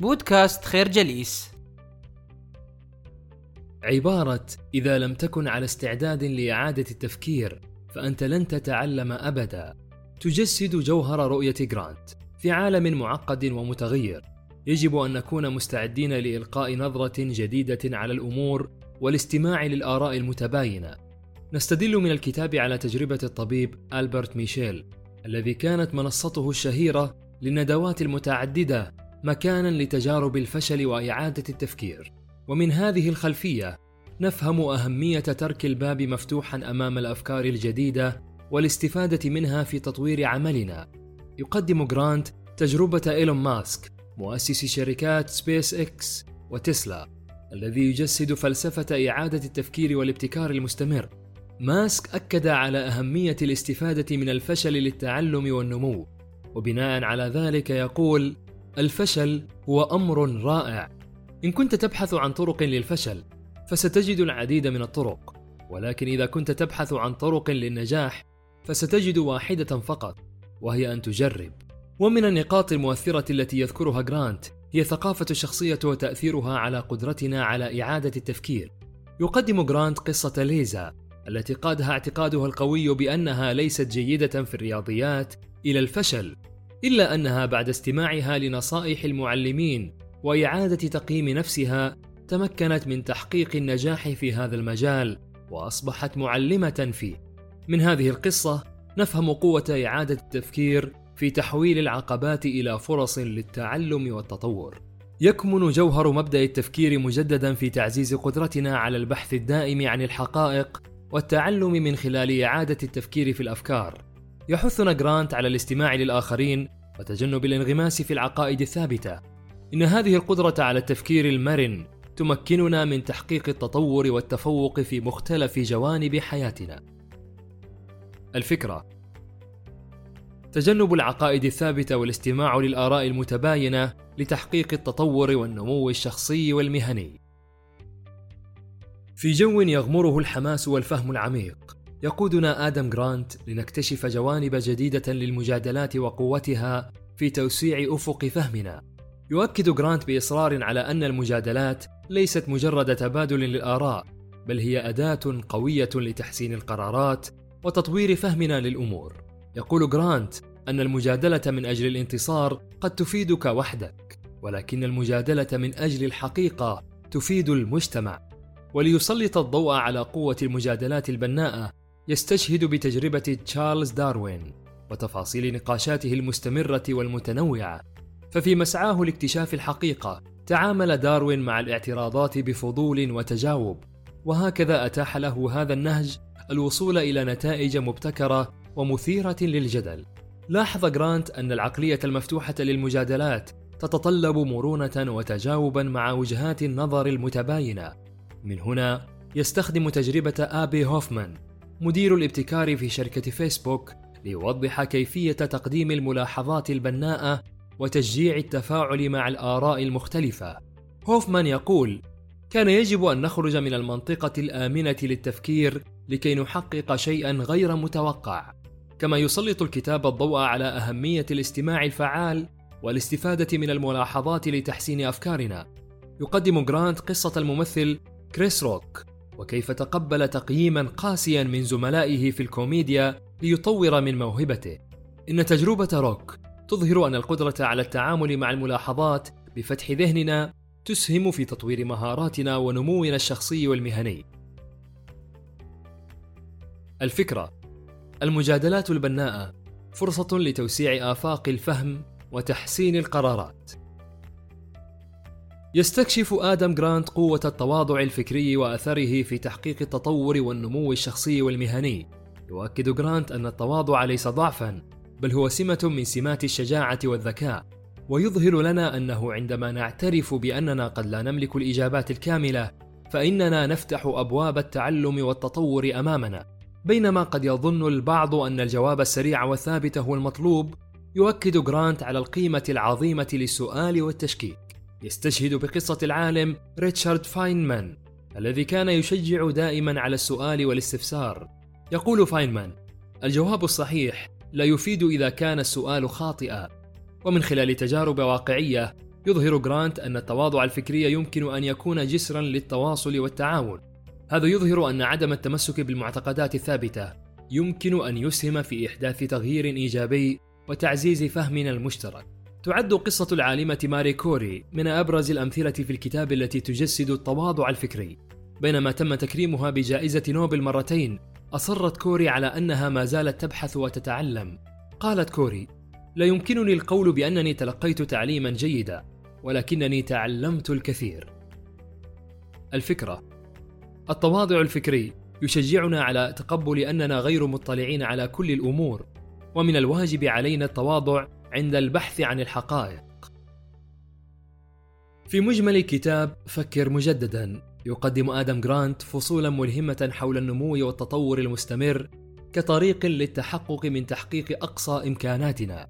بودكاست خير جليس. عبارة إذا لم تكن على استعداد لإعادة التفكير فأنت لن تتعلم أبدا. تجسد جوهر رؤية جرانت في عالم معقد ومتغير. يجب أن نكون مستعدين لإلقاء نظرة جديدة على الأمور والاستماع للآراء المتباينة. نستدل من الكتاب على تجربة الطبيب ألبرت ميشيل الذي كانت منصته الشهيرة للندوات المتعددة مكانا لتجارب الفشل وإعادة التفكير. ومن هذه الخلفية نفهم أهمية ترك الباب مفتوحا أمام الأفكار الجديدة والاستفادة منها في تطوير عملنا. يقدم جرانت تجربة إيلون ماسك مؤسس شركات سبيس إكس وتسلا الذي يجسد فلسفة إعادة التفكير والابتكار المستمر. ماسك أكد على أهمية الاستفادة من الفشل للتعلم والنمو وبناء على ذلك يقول الفشل هو أمر رائع. إن كنت تبحث عن طرق للفشل فستجد العديد من الطرق. ولكن إذا كنت تبحث عن طرق للنجاح فستجد واحدة فقط وهي أن تجرب. ومن النقاط المؤثرة التي يذكرها جرانت هي ثقافة الشخصية وتأثيرها على قدرتنا على إعادة التفكير. يقدم جرانت قصة ليزا التي قادها اعتقادها القوي بأنها ليست جيدة في الرياضيات إلى الفشل. إلا أنها بعد استماعها لنصائح المعلمين وإعادة تقييم نفسها تمكنت من تحقيق النجاح في هذا المجال وأصبحت معلمة فيه. من هذه القصة نفهم قوة إعادة التفكير في تحويل العقبات إلى فرص للتعلم والتطور. يكمن جوهر مبدأ التفكير مجددا في تعزيز قدرتنا على البحث الدائم عن الحقائق والتعلم من خلال إعادة التفكير في الأفكار. يحثنا جرانت على الاستماع للآخرين وتجنب الانغماس في العقائد الثابتة. إن هذه القدرة على التفكير المرن تمكننا من تحقيق التطور والتفوق في مختلف جوانب حياتنا. الفكرة تجنب العقائد الثابتة والاستماع للآراء المتباينة لتحقيق التطور والنمو الشخصي والمهني. في جو يغمره الحماس والفهم العميق، يقودنا آدم جرانت لنكتشف جوانب جديدة للمجادلات وقوتها في توسيع أفق فهمنا. يؤكد جرانت بإصرار على أن المجادلات ليست مجرد تبادل للآراء، بل هي أداة قوية لتحسين القرارات وتطوير فهمنا للأمور. يقول جرانت أن المجادلة من أجل الانتصار قد تفيدك وحدك، ولكن المجادلة من أجل الحقيقة تفيد المجتمع. وليسلط الضوء على قوة المجادلات البناءة يستشهد بتجربة تشارلز داروين وتفاصيل نقاشاته المستمرة والمتنوعة ففي مسعاه لاكتشاف الحقيقة تعامل داروين مع الاعتراضات بفضول وتجاوب وهكذا أتاح له هذا النهج الوصول إلى نتائج مبتكرة ومثيرة للجدل. لاحظ جرانت أن العقلية المفتوحة للمجادلات تتطلب مرونة وتجاوبا مع وجهات النظر المتباينة. من هنا يستخدم تجربة آبي هوفمان مدير الابتكار في شركة فيسبوك ليوضح كيفية تقديم الملاحظات البناءة وتشجيع التفاعل مع الآراء المختلفة. هوفمان يقول: كان يجب أن نخرج من المنطقة الآمنة للتفكير لكي نحقق شيئا غير متوقع. كما يسلط الكتاب الضوء على أهمية الاستماع الفعال والاستفادة من الملاحظات لتحسين أفكارنا. يقدم جرانت قصة الممثل كريس روك وكيف تقبل تقييما قاسيا من زملائه في الكوميديا ليطور من موهبته. إن تجربة روك تظهر أن القدرة على التعامل مع الملاحظات بفتح ذهننا تسهم في تطوير مهاراتنا ونمونا الشخصي والمهني. الفكرة المجادلات البناءة فرصة لتوسيع آفاق الفهم وتحسين القرارات. يستكشف آدم جرانت قوة التواضع الفكري وأثره في تحقيق التطور والنمو الشخصي والمهني. يؤكد جرانت أن التواضع ليس ضعفًا، بل هو سمة من سمات الشجاعة والذكاء، ويظهر لنا أنه عندما نعترف بأننا قد لا نملك الإجابات الكاملة، فإننا نفتح أبواب التعلم والتطور أمامنا. بينما قد يظن البعض أن الجواب السريع والثابت هو المطلوب، يؤكد جرانت على القيمة العظيمة للسؤال والتشكيك. يستشهد بقصة العالم ريتشارد فاينمان الذي كان يشجع دائما على السؤال والاستفسار. يقول فاينمان: الجواب الصحيح لا يفيد إذا كان السؤال خاطئا، ومن خلال تجارب واقعية يظهر جرانت أن التواضع الفكري يمكن أن يكون جسرا للتواصل والتعاون. هذا يظهر أن عدم التمسك بالمعتقدات الثابتة يمكن أن يسهم في إحداث تغيير إيجابي وتعزيز فهمنا المشترك. تعد قصة العالمة ماري كوري من أبرز الأمثلة في الكتاب التي تجسد التواضع الفكري. بينما تم تكريمها بجائزة نوبل مرتين أصرت كوري على أنها ما زالت تبحث وتتعلم. قالت كوري لا يمكنني القول بأنني تلقيت تعليما جيدا ولكنني تعلمت الكثير. الفكرة التواضع الفكري يشجعنا على تقبل أننا غير مطلعين على كل الأمور ومن الواجب علينا التواضع عند البحث عن الحقائق في مجمل الكتاب فكر مجددا يقدم آدم جرانت فصولا ملهمة حول النمو والتطور المستمر كطريق للتحقق من تحقيق أقصى إمكاناتنا.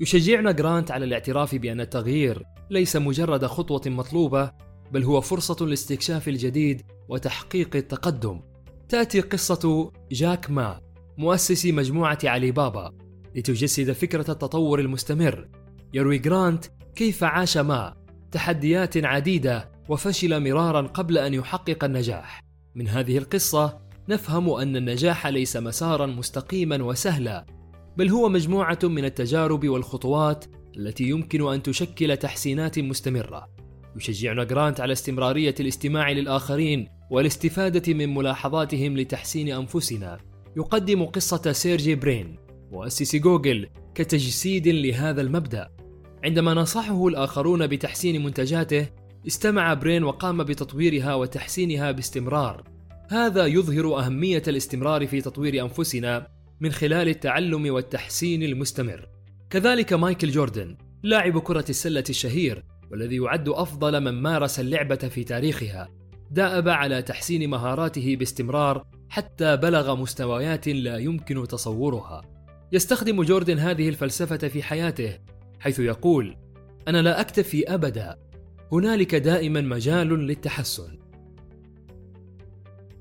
يشجعنا جرانت على الاعتراف بأن التغيير ليس مجرد خطوة مطلوبة، بل هو فرصة لاستكشاف الجديد وتحقيق التقدم. تأتي قصة جاك ما مؤسس مجموعة علي بابا لتجسد فكرة التطور المستمر. يروي جرانت كيف عاش ما؟ تحديات عديدة وفشل مرارا قبل أن يحقق النجاح. من هذه القصة نفهم أن النجاح ليس مسارا مستقيما وسهلا بل هو مجموعة من التجارب والخطوات التي يمكن أن تشكل تحسينات مستمرة. يشجعنا جرانت على استمرارية الاستماع للآخرين والاستفادة من ملاحظاتهم لتحسين أنفسنا. يقدم قصة سيرجي برين. مؤسس جوجل كتجسيد لهذا المبدأ. عندما نصحه الآخرون بتحسين منتجاته استمع برين وقام بتطويرها وتحسينها باستمرار. هذا يظهر أهمية الاستمرار في تطوير أنفسنا من خلال التعلم والتحسين المستمر. كذلك مايكل جوردن لاعب كرة السلة الشهير والذي يعد أفضل من مارس اللعبة في تاريخها دأب على تحسين مهاراته باستمرار حتى بلغ مستويات لا يمكن تصورها. يستخدم جوردن هذه الفلسفة في حياته حيث يقول أنا لا أكتفي أبدا. هنالك دائما مجال للتحسن.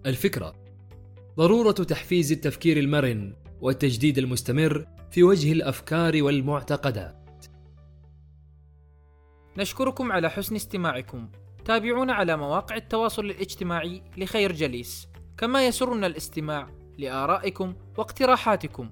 الفكرة ضرورة تحفيز التفكير المرن والتجديد المستمر في وجه الأفكار والمعتقدات. نشكركم على حسن استماعكم. تابعونا على مواقع التواصل الاجتماعي لخير جليس. كما يسرنا الاستماع لآرائكم واقتراحاتكم.